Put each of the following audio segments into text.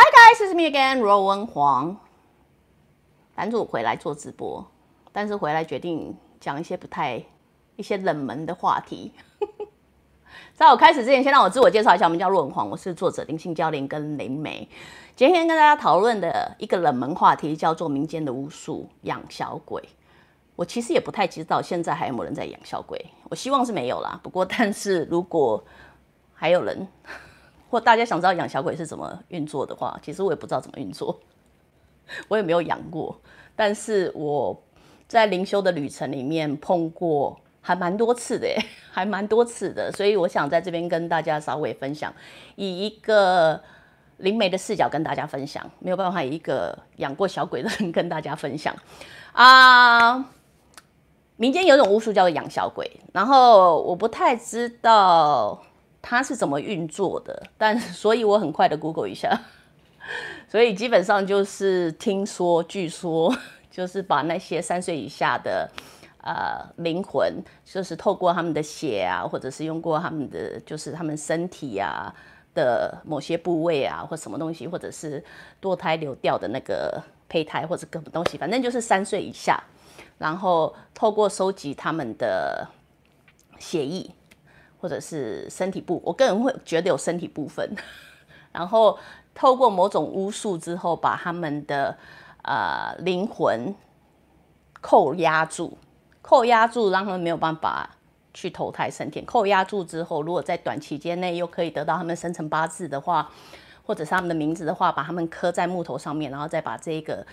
Hi guys, it's me again，罗文黄。男主回来做直播，但是回来决定讲一些不太、一些冷门的话题。在我开始之前，先让我自我介绍一下，我们叫罗文黄，我是作者灵性教练跟灵媒。今天跟大家讨论的一个冷门话题叫做民间的巫术养小鬼。我其实也不太知道现在还有没有人在养小鬼，我希望是没有啦。不过，但是如果还有人，或大家想知道养小鬼是怎么运作的话，其实我也不知道怎么运作，我也没有养过。但是我在灵修的旅程里面碰过，还蛮多次的，还蛮多次的。所以我想在这边跟大家稍微分享，以一个灵媒的视角跟大家分享，没有办法以一个养过小鬼的人跟大家分享啊。民间有种巫术叫做养小鬼，然后我不太知道它是怎么运作的，但 所以我很快的 Google 一下，所以基本上就是听说，据说 就是把那些三岁以下的呃灵魂，就是透过他们的血啊，或者是用过他们的就是他们身体啊的某些部位啊，或什么东西，或者是堕胎流掉的那个胚胎或者什么东西，反正就是三岁以下。然后透过收集他们的血液，或者是身体部，我个人会觉得有身体部分。然后透过某种巫术之后，把他们的呃灵魂扣押住，扣押住，让他们没有办法去投胎升天。扣押住之后，如果在短期间内又可以得到他们生辰八字的话，或者是他们的名字的话，把他们刻在木头上面，然后再把这个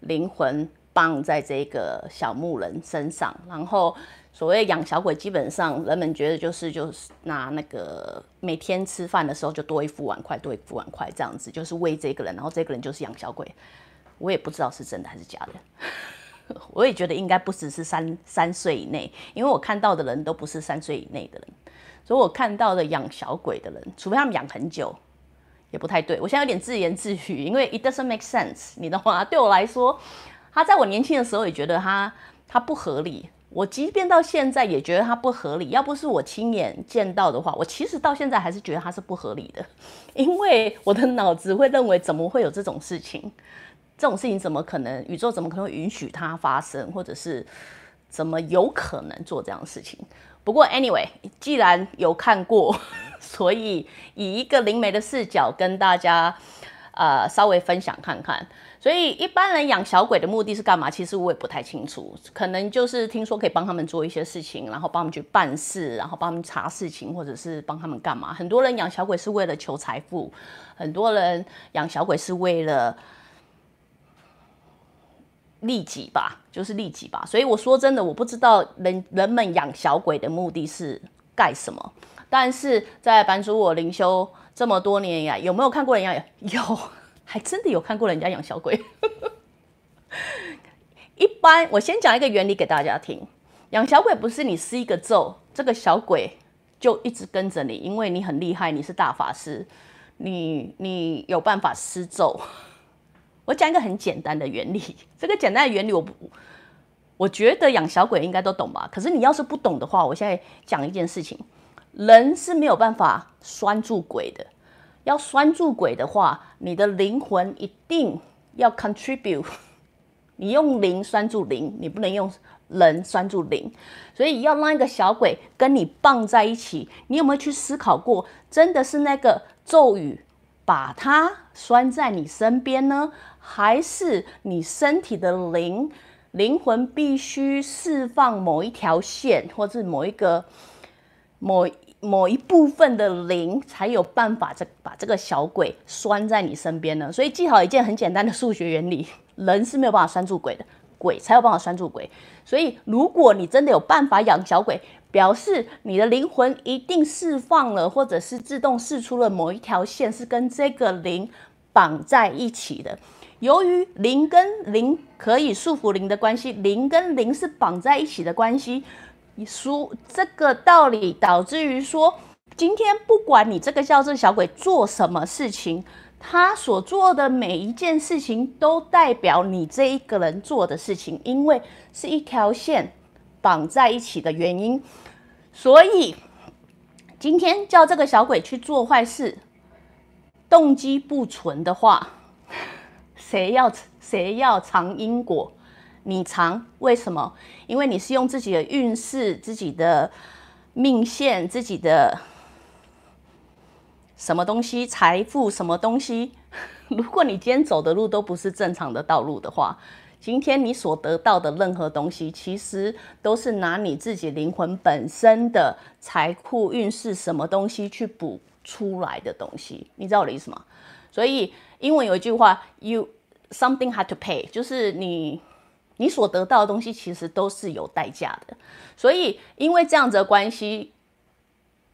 灵魂。绑在这个小木人身上，然后所谓养小鬼，基本上人们觉得就是就是拿那个每天吃饭的时候就多一副碗筷，多一副碗筷这样子，就是喂这个人，然后这个人就是养小鬼。我也不知道是 真的还是假的，我也觉得应该不只是三三岁以内，因为我看到的人都不是三岁以内的人，所以我看到的养小鬼的人，除非他们养很久，也不太对。我现在有点自言自语，因为 it doesn't make sense，你懂吗？对我来说。他在我年轻的时候也觉得他他不合理，我即便到现在也觉得它不合理。要不是我亲眼见到的话，我其实到现在还是觉得它是不合理的，因为我的脑子会认为怎么会有这种事情？这种事情怎么可能？宇宙怎么可能允许它发生？或者是怎么有可能做这样的事情？不过 anyway，既然有看过，所以以一个灵媒的视角跟大家呃稍微分享看看。所以一般人养小鬼的目的是干嘛？其实我也不太清楚，可能就是听说可以帮他们做一些事情，然后帮他们去办事，然后帮他们查事情，或者是帮他们干嘛？很多人养小鬼是为了求财富，很多人养小鬼是为了利己吧，就是利己吧。所以我说真的，我不知道人人们养小鬼的目的是干什么。但是在版主我灵修这么多年呀，有没有看过人家 有？还真的有看过人家养小鬼。一般我先讲一个原理给大家听：养小鬼不是你施一个咒，这个小鬼就一直跟着你，因为你很厉害，你是大法师，你你有办法施咒。我讲一个很简单的原理，这个简单的原理我不，我觉得养小鬼应该都懂吧？可是你要是不懂的话，我现在讲一件事情：人是没有办法拴住鬼的。要拴住鬼的话，你的灵魂一定要 contribute。你用灵拴住灵，你不能用人拴住灵。所以要让一个小鬼跟你绑在一起，你有没有去思考过？真的是那个咒语把它拴在你身边呢，还是你身体的灵灵魂必须释放某一条线，或者某一个某？某一部分的灵才有办法这把这个小鬼拴在你身边呢，所以记好一件很简单的数学原理：人是没有办法拴住鬼的，鬼，才有办法拴住鬼。所以，如果你真的有办法养小鬼，表示你的灵魂一定释放了，或者是自动释出了某一条线，是跟这个灵绑在一起的。由于灵跟灵可以束缚灵的关系，灵跟灵是绑在一起的关系，书这个道理导致于说，今天不管你这个叫这小鬼做什么事情。他所做的每一件事情都代表你这一个人做的事情，因为是一条线绑在一起的原因。所以今天叫这个小鬼去做坏事，动机不纯的话，谁要谁要尝因果？你尝？为什么？因为你是用自己的运势、自己的命线、自己的。什么东西财富？什么东西？如果你今天走的路都不是正常的道路的话，今天你所得到的任何东西，其实都是拿你自己灵魂本身的财库运势什么东西去补出来的东西。你知道我的意思吗？所以英文有一句话，you something had to pay，就是你你所得到的东西其实都是有代价的。所以因为这样子的关系。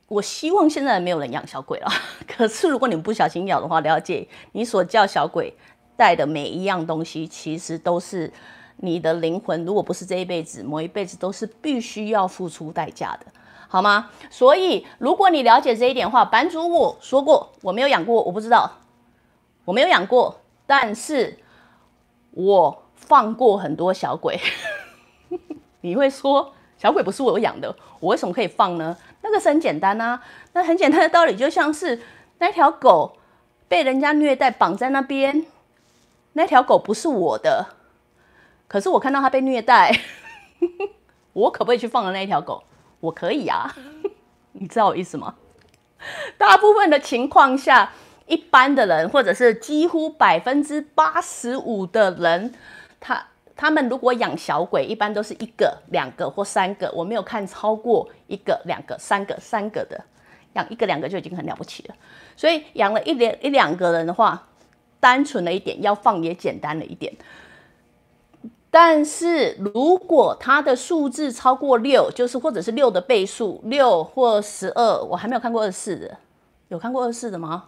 我希望现在没有人养小鬼了。可是如果你不小心咬的话，了解你所叫小鬼带的每一样东西，其实都是你的灵魂。如果不是这一辈子，某一辈子都是必须要付出代价的，好吗？所以如果你了解这一点的话，版主我说过，我没有养过，我不知道，我没有养过，但是我放过很多小鬼。你会说小鬼不是我养的，我为什么可以放呢？那个是很简单啊，那很简单的道理就像是那条狗被人家虐待绑在那边，那条狗不是我的，可是我看到它被虐待，我可不可以去放了那条狗？我可以啊，你知道我意思吗？大部分的情况下，一般的人或者是几乎百分之八十五的人，他。他们如果养小鬼，一般都是一个、两个或三个，我没有看超过一个、两个、三个、三个的，养一个、两个就已经很了不起了。所以养了一两一两个人的话，单纯了一点，要放也简单了一点。但是如果它的数字超过六，就是或者是六的倍数，六或十二，我还没有看过二四的，有看过二四的吗？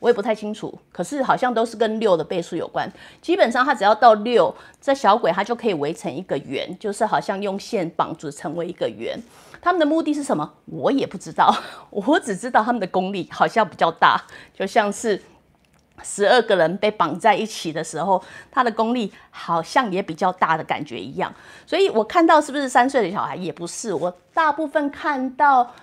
我也不太清楚，可是好像都是跟六的倍数有关。基本上它只要到六，这小鬼它就可以围成一个圆，就是好像用线绑住成为一个圆。他们的目的是什么？我也不知道，我只知道他们的功力好像比较大，就像是十二个人被绑在一起的时候，他的功力好像也比较大的感觉一样。所以我看到是不是三岁的小孩也不是，我大部分看到。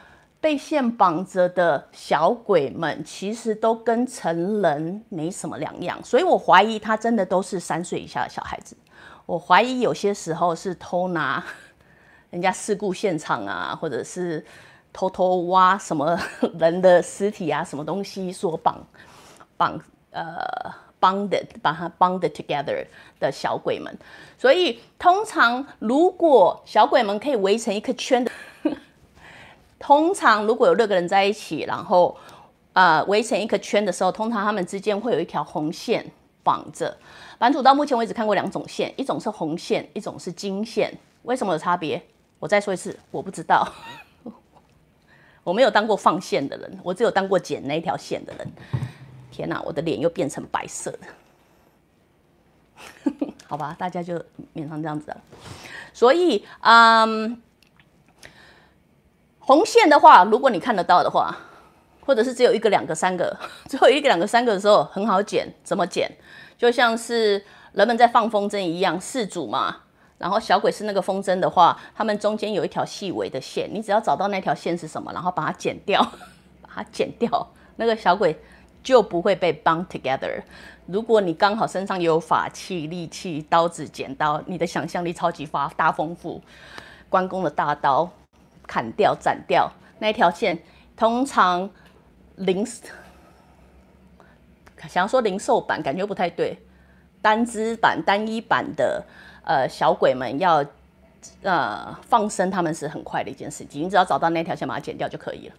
被线绑着的小鬼们，其实都跟成人没什么两样，所以我怀疑他真的都是三岁以下的小孩子。我怀疑有些时候是偷拿 人家事故现场啊，或者是偷偷挖什么 人的尸体啊，什么东西所绑绑呃 bound 把它 bound together 的小鬼们。所以通常如果小鬼们可以围成一个圈的。通常如果有六个人在一起，然后呃围成一个圈的时候，通常他们之间会有一条红线绑着。版主到目前为止看过两种线，一种是红线，一种是金线。为什么有差别？我再说一次，我不知道。我没有当过放线的人，我只有当过剪那一条线的人。天哪，我的脸又变成白色的。好吧，大家就勉强这样子了。所以，嗯。红线的话，如果你看得到的话，或者是只有一个、两个、三个，最后一个、两个、三个的时候，很好剪。怎么剪？就像是人们在放风筝一样，四组嘛。然后小鬼是那个风筝的话，他们中间有一条细微的线，你只要找到那条线是什么，然后把它剪掉，把它剪掉，那个小鬼就不会被 bound together。如果你刚好身上有法器、利器、刀子、剪刀，你的想象力超级发大丰富，关公的大刀。砍掉、斩掉那一条线，通常零想要说零售版，感觉不太对。单支版、单一版的呃小鬼们要呃放生，他们是很快的一件事情，你只要找到那条线，把它剪掉就可以了。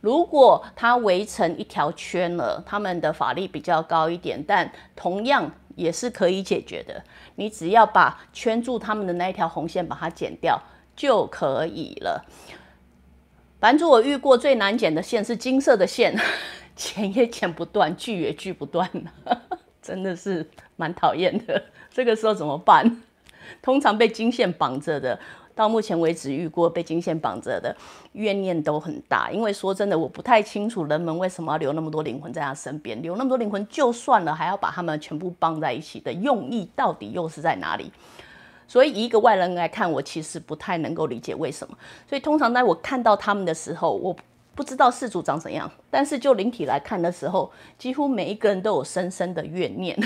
如果它围成一条圈了，他们的法力比较高一点，但同样也是可以解决的。你只要把圈住他们的那一条红线把它剪掉就可以了。版主，我遇过最难剪的线是金色的线，剪也剪不断，锯也锯不断，真的是蛮讨厌的。这个时候怎么办？通常被金线绑着的。到目前为止遇过被金线绑着的怨念都很大，因为说真的，我不太清楚人们为什么要留那么多灵魂在他身边，留那么多灵魂就算了，还要把他们全部绑在一起的用意到底又是在哪里？所以以一个外人来看，我其实不太能够理解为什么。所以通常在我看到他们的时候，我不知道事主长怎样，但是就灵体来看的时候，几乎每一个人都有深深的怨念。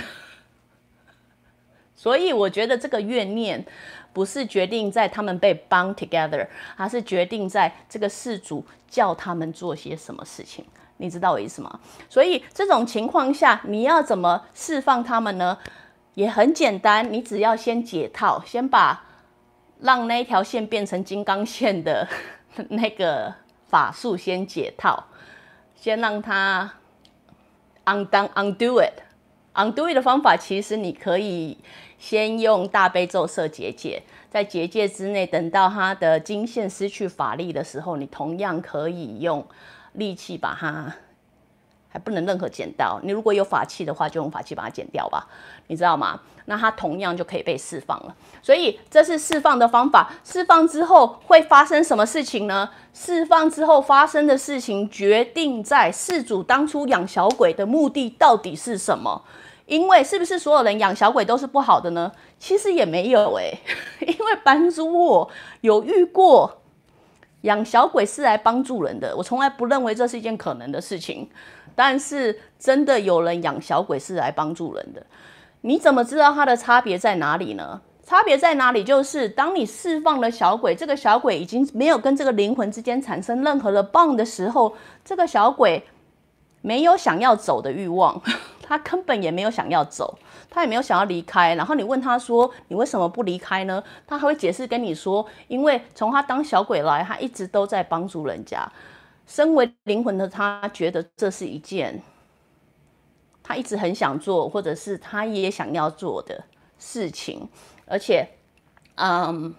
所以我觉得这个怨念。不是决定在他们被 bound together，而是决定在这个事主叫他们做些什么事情，你知道我意思吗？所以这种情况下，你要怎么释放他们呢？也很简单，你只要先解套，先把让那条线变成金刚线的 那个法术先解套，先让它 undo undo it，undo it 的方法其实你可以。先用大悲咒设结界，在结界之内，等到它的金线失去法力的时候，你同样可以用利器把它，还不能任何剪刀。你如果有法器的话，就用法器把它剪掉吧，你知道吗？那它同样就可以被释放了。所以这是释放的方法。释放之后会发生什么事情呢？释放之后发生的事情，决定在事主当初养小鬼的目的到底是什么。因为是不是所有人养小鬼都是不好的呢？其实也没有诶，因为版主我有遇过养小鬼是来帮助人的，我从来不认为这是一件可能的事情。但是真的有人养小鬼是来帮助人的，你怎么知道它的差别在哪里呢？差别在哪里？就是当你释放了小鬼，这个小鬼已经没有跟这个灵魂之间产生任何的棒的时候，这个小鬼没有想要走的欲望。他根本也没有想要走，他也没有想要离开。然后你问他说：“你为什么不离开呢？”他还会解释跟你说：“因为从他当小鬼来，他一直都在帮助人家。身为灵魂的他，觉得这是一件他一直很想做，或者是他也想要做的事情。而且，嗯。”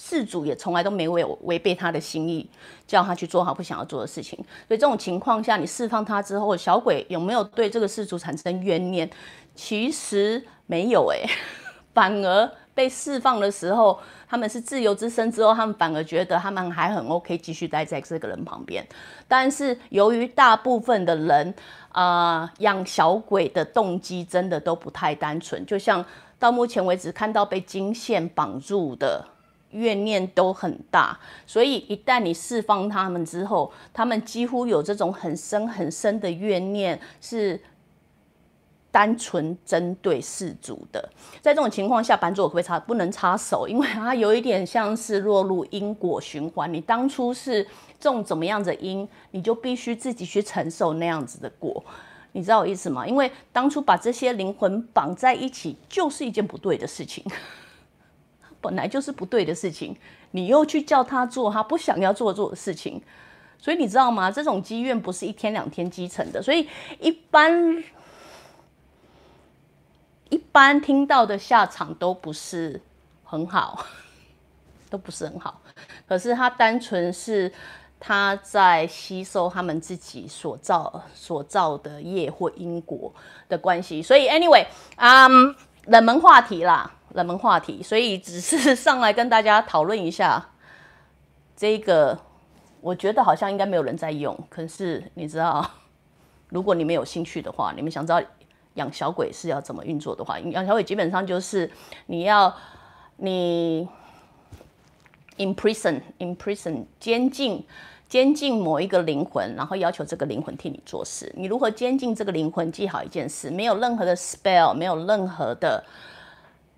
事主也从来都没有违背他的心意，叫他去做他不想要做的事情。所以这种情况下，你释放他之后，小鬼有没有对这个事主产生怨念？其实没有诶，反而被释放的时候，他们是自由之身之后，他们反而觉得他们还很 OK，继续待在这个人旁边。但是由于大部分的人啊，养小鬼的动机真的都不太单纯，就像到目前为止看到被金线绑住的。怨念都很大，所以一旦你释放他们之后，他们几乎有这种很深很深的怨念，是单纯针对事主的。在这种情况下，版主可不可以插？不能插手，因为它有一点像是落入因果循环。你当初是种怎么样的因，你就必须自己去承受那样子的果。你知道我意思吗？因为当初把这些灵魂绑在一起，就是一件不对的事情。本来就是不对的事情，你又去叫他做他不想要做做的事情，所以你知道吗？这种积怨不是一天两天积成的，所以一般一般听到的下场都不是很好，都不是很好。可是他单纯是他在吸收他们自己所造所造的业或因果的关系，所以 anyway，嗯，冷门话题啦。冷门话题，所以只是 上来跟大家讨论一下这个。我觉得好像应该没有人在用，可是你知道，如果你们有兴趣的话，你们想知道养小鬼是要怎么运作的话，养小鬼基本上就是你要你 imprison imprison 监禁监禁某一个灵魂，然后要求这个灵魂替你做事。你如何监禁这个灵魂？记好一件事，没有任何的 spell，没有任何的。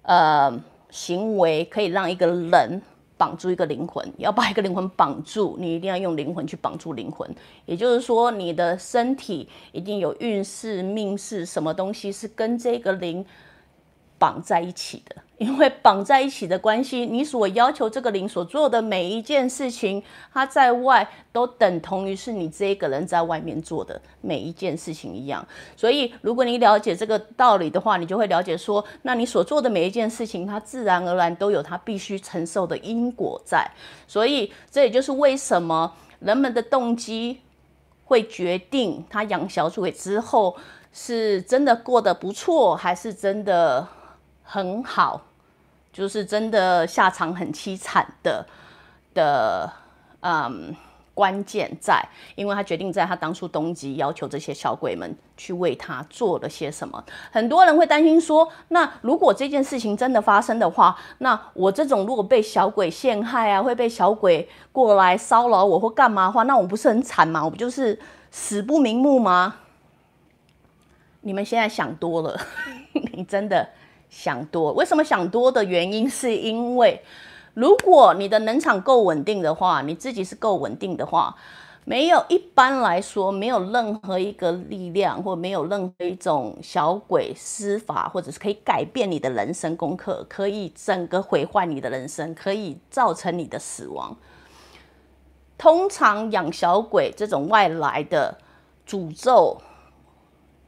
呃，行为可以让一个人绑住一个灵魂。要把一个灵魂绑住，你一定要用灵魂去绑住灵魂。也就是说，你的身体一定有运势、命势，什么东西是跟这个灵绑在一起的。因为绑在一起的关系，你所要求这个灵所做的每一件事情，它在外都等同于是你这一个人在外面做的每一件事情一样。所以，如果你了解这个道理的话，你就会了解说，那你所做的每一件事情，它自然而然都有它必须承受的因果在。所以，这也就是为什么人们的动机会决定他养小鬼之后是真的过得不错，还是真的很好。就是真的下场很凄惨的的，嗯，关键在，因为他决定在他当初东极要求这些小鬼们去为他做了些什么。很多人会担心说，那如果这件事情真的发生的话，那我这种如果被小鬼陷害啊，会被小鬼过来骚扰我或干嘛的话，那我不是很惨吗？我不就是死不瞑目吗？你们现在想多了，你真的。想多，为什么想多的原因是因为，如果你的能场够稳定的话，你自己是够稳定的话，没有一般来说没有任何一个力量，或没有任何一种小鬼施法，或者是可以改变你的人生功课，可以整个毁坏你的人生，可以造成你的死亡。通常养小鬼这种外来的诅咒，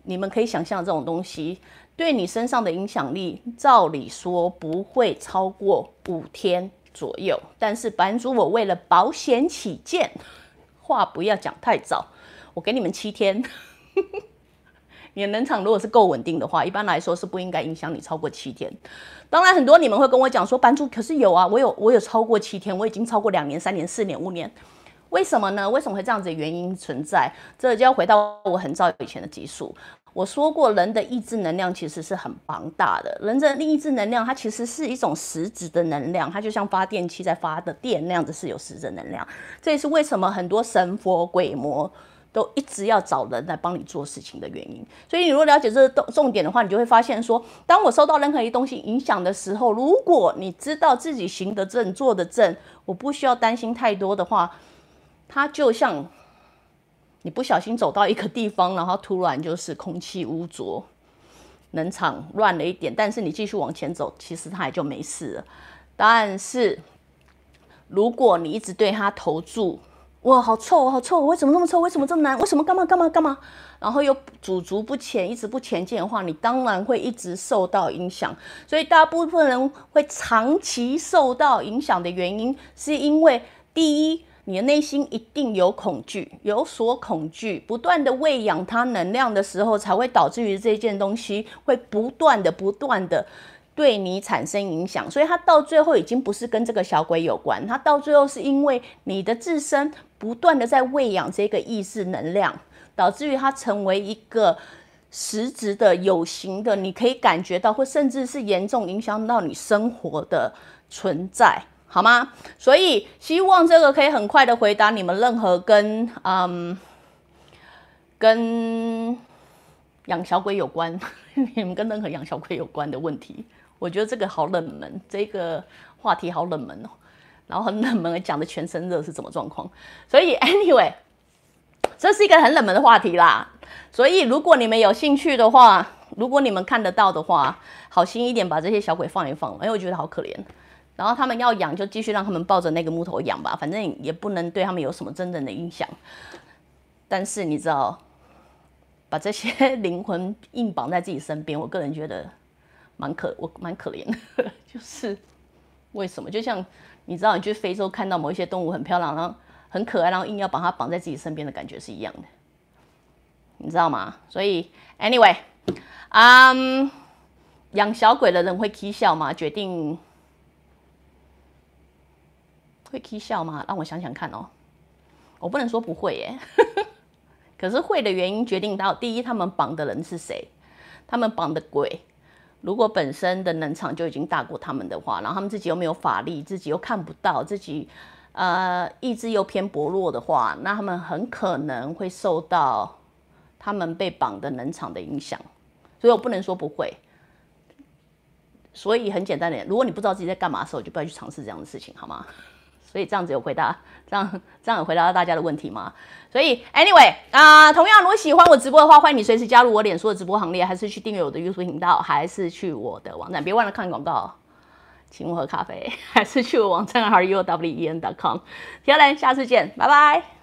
你们可以想象这种东西。对你身上的影响力，照理说不会超过五天左右。但是版主，我为了保险起见，话不要讲太早，我给你们七天。你的能场如果是够稳定的话，一般来说是不应该影响你超过七天。当然，很多你们会跟我讲说，版主可是有啊，我有我有超过七天，我已经超过两年、三年、四年、五年。为什么呢？为什么会这样子的原因存在？这就要回到我很早以前的技术。我说过，人的意志能量其实是很庞大的。人的意志能量，它其实是一种实质的能量，它就像发电器在发的电那样子，是有实质能量。这也是为什么很多神佛鬼魔都一直要找人来帮你做事情的原因。所以，你如果了解这个重重点的话，你就会发现说，当我收到任何一东西影响的时候，如果你知道自己行得正、做得正，我不需要担心太多的话，它就像。你不小心走到一个地方，然后突然就是空气污浊，能场乱了一点，但是你继续往前走，其实它也就没事了。但是如果你一直对它投注，哇，好臭，好臭，为什么那么臭？为什么这么难？为什么干嘛干嘛干嘛？然后又足足不前，一直不前进的话，你当然会一直受到影响。所以大部分人会长期受到影响的原因，是因为第一。你的内心一定有恐惧，有所恐惧，不断的喂养它能量的时候，才会导致于这件东西会不断的、不断的对你产生影响。所以它到最后已经不是跟这个小鬼有关，它到最后是因为你的自身不断的在喂养这个意识能量，导致于它成为一个实质的、有形的，你可以感觉到，或甚至是严重影响到你生活的存在。好吗？所以希望这个可以很快的回答你们任何跟嗯跟养小鬼有关，你们跟任何养小鬼有关的问题，我觉得这个好冷门，这个话题好冷门哦。然后很冷门，讲的全身热是什么状况？所以 anyway，这是一个很冷门的话题啦。所以如果你们有兴趣的话，如果你们看得到的话，好心一点把这些小鬼放一放，因为我觉得好可怜。然后他们要养，就继续让他们抱着那个木头养吧，反正也不能对他们有什么真正的影响。但是你知道，把这些灵魂硬绑在自己身边，我个人觉得蛮可，我蛮可怜的。就是为什么？就像你知道，你去非洲看到某一些动物很漂亮，然后很可爱，然后硬要把它绑在自己身边的感觉是一样的，你知道吗？所以，anyway，嗯，养小鬼的人会啼笑吗？决定。会踢笑吗？让我想想看哦。我不能说不会耶，可是会的原因决定到第一，他们绑的人是谁？他们绑的鬼，如果本身的能场就已经大过他们的话，然后他们自己又没有法力，自己又看不到，自己呃意志又偏薄弱的话，那他们很可能会受到他们被绑的能场的影响。所以我不能说不会。所以很简单的，如果你不知道自己在干嘛的时候，就不要去尝试这样的事情，好吗？所以这样子有回答，这样这样有回答到大家的问题吗？所以，anyway 啊，同样，如果喜欢我直播的话，欢迎你随时加入我脸书的直播行列，还是去订阅我的 YouTube 频道，还是去我的网站，别忘了看广告，请我喝咖啡，还是去我网站 r u w e n dot com。其他人，下次见，拜拜。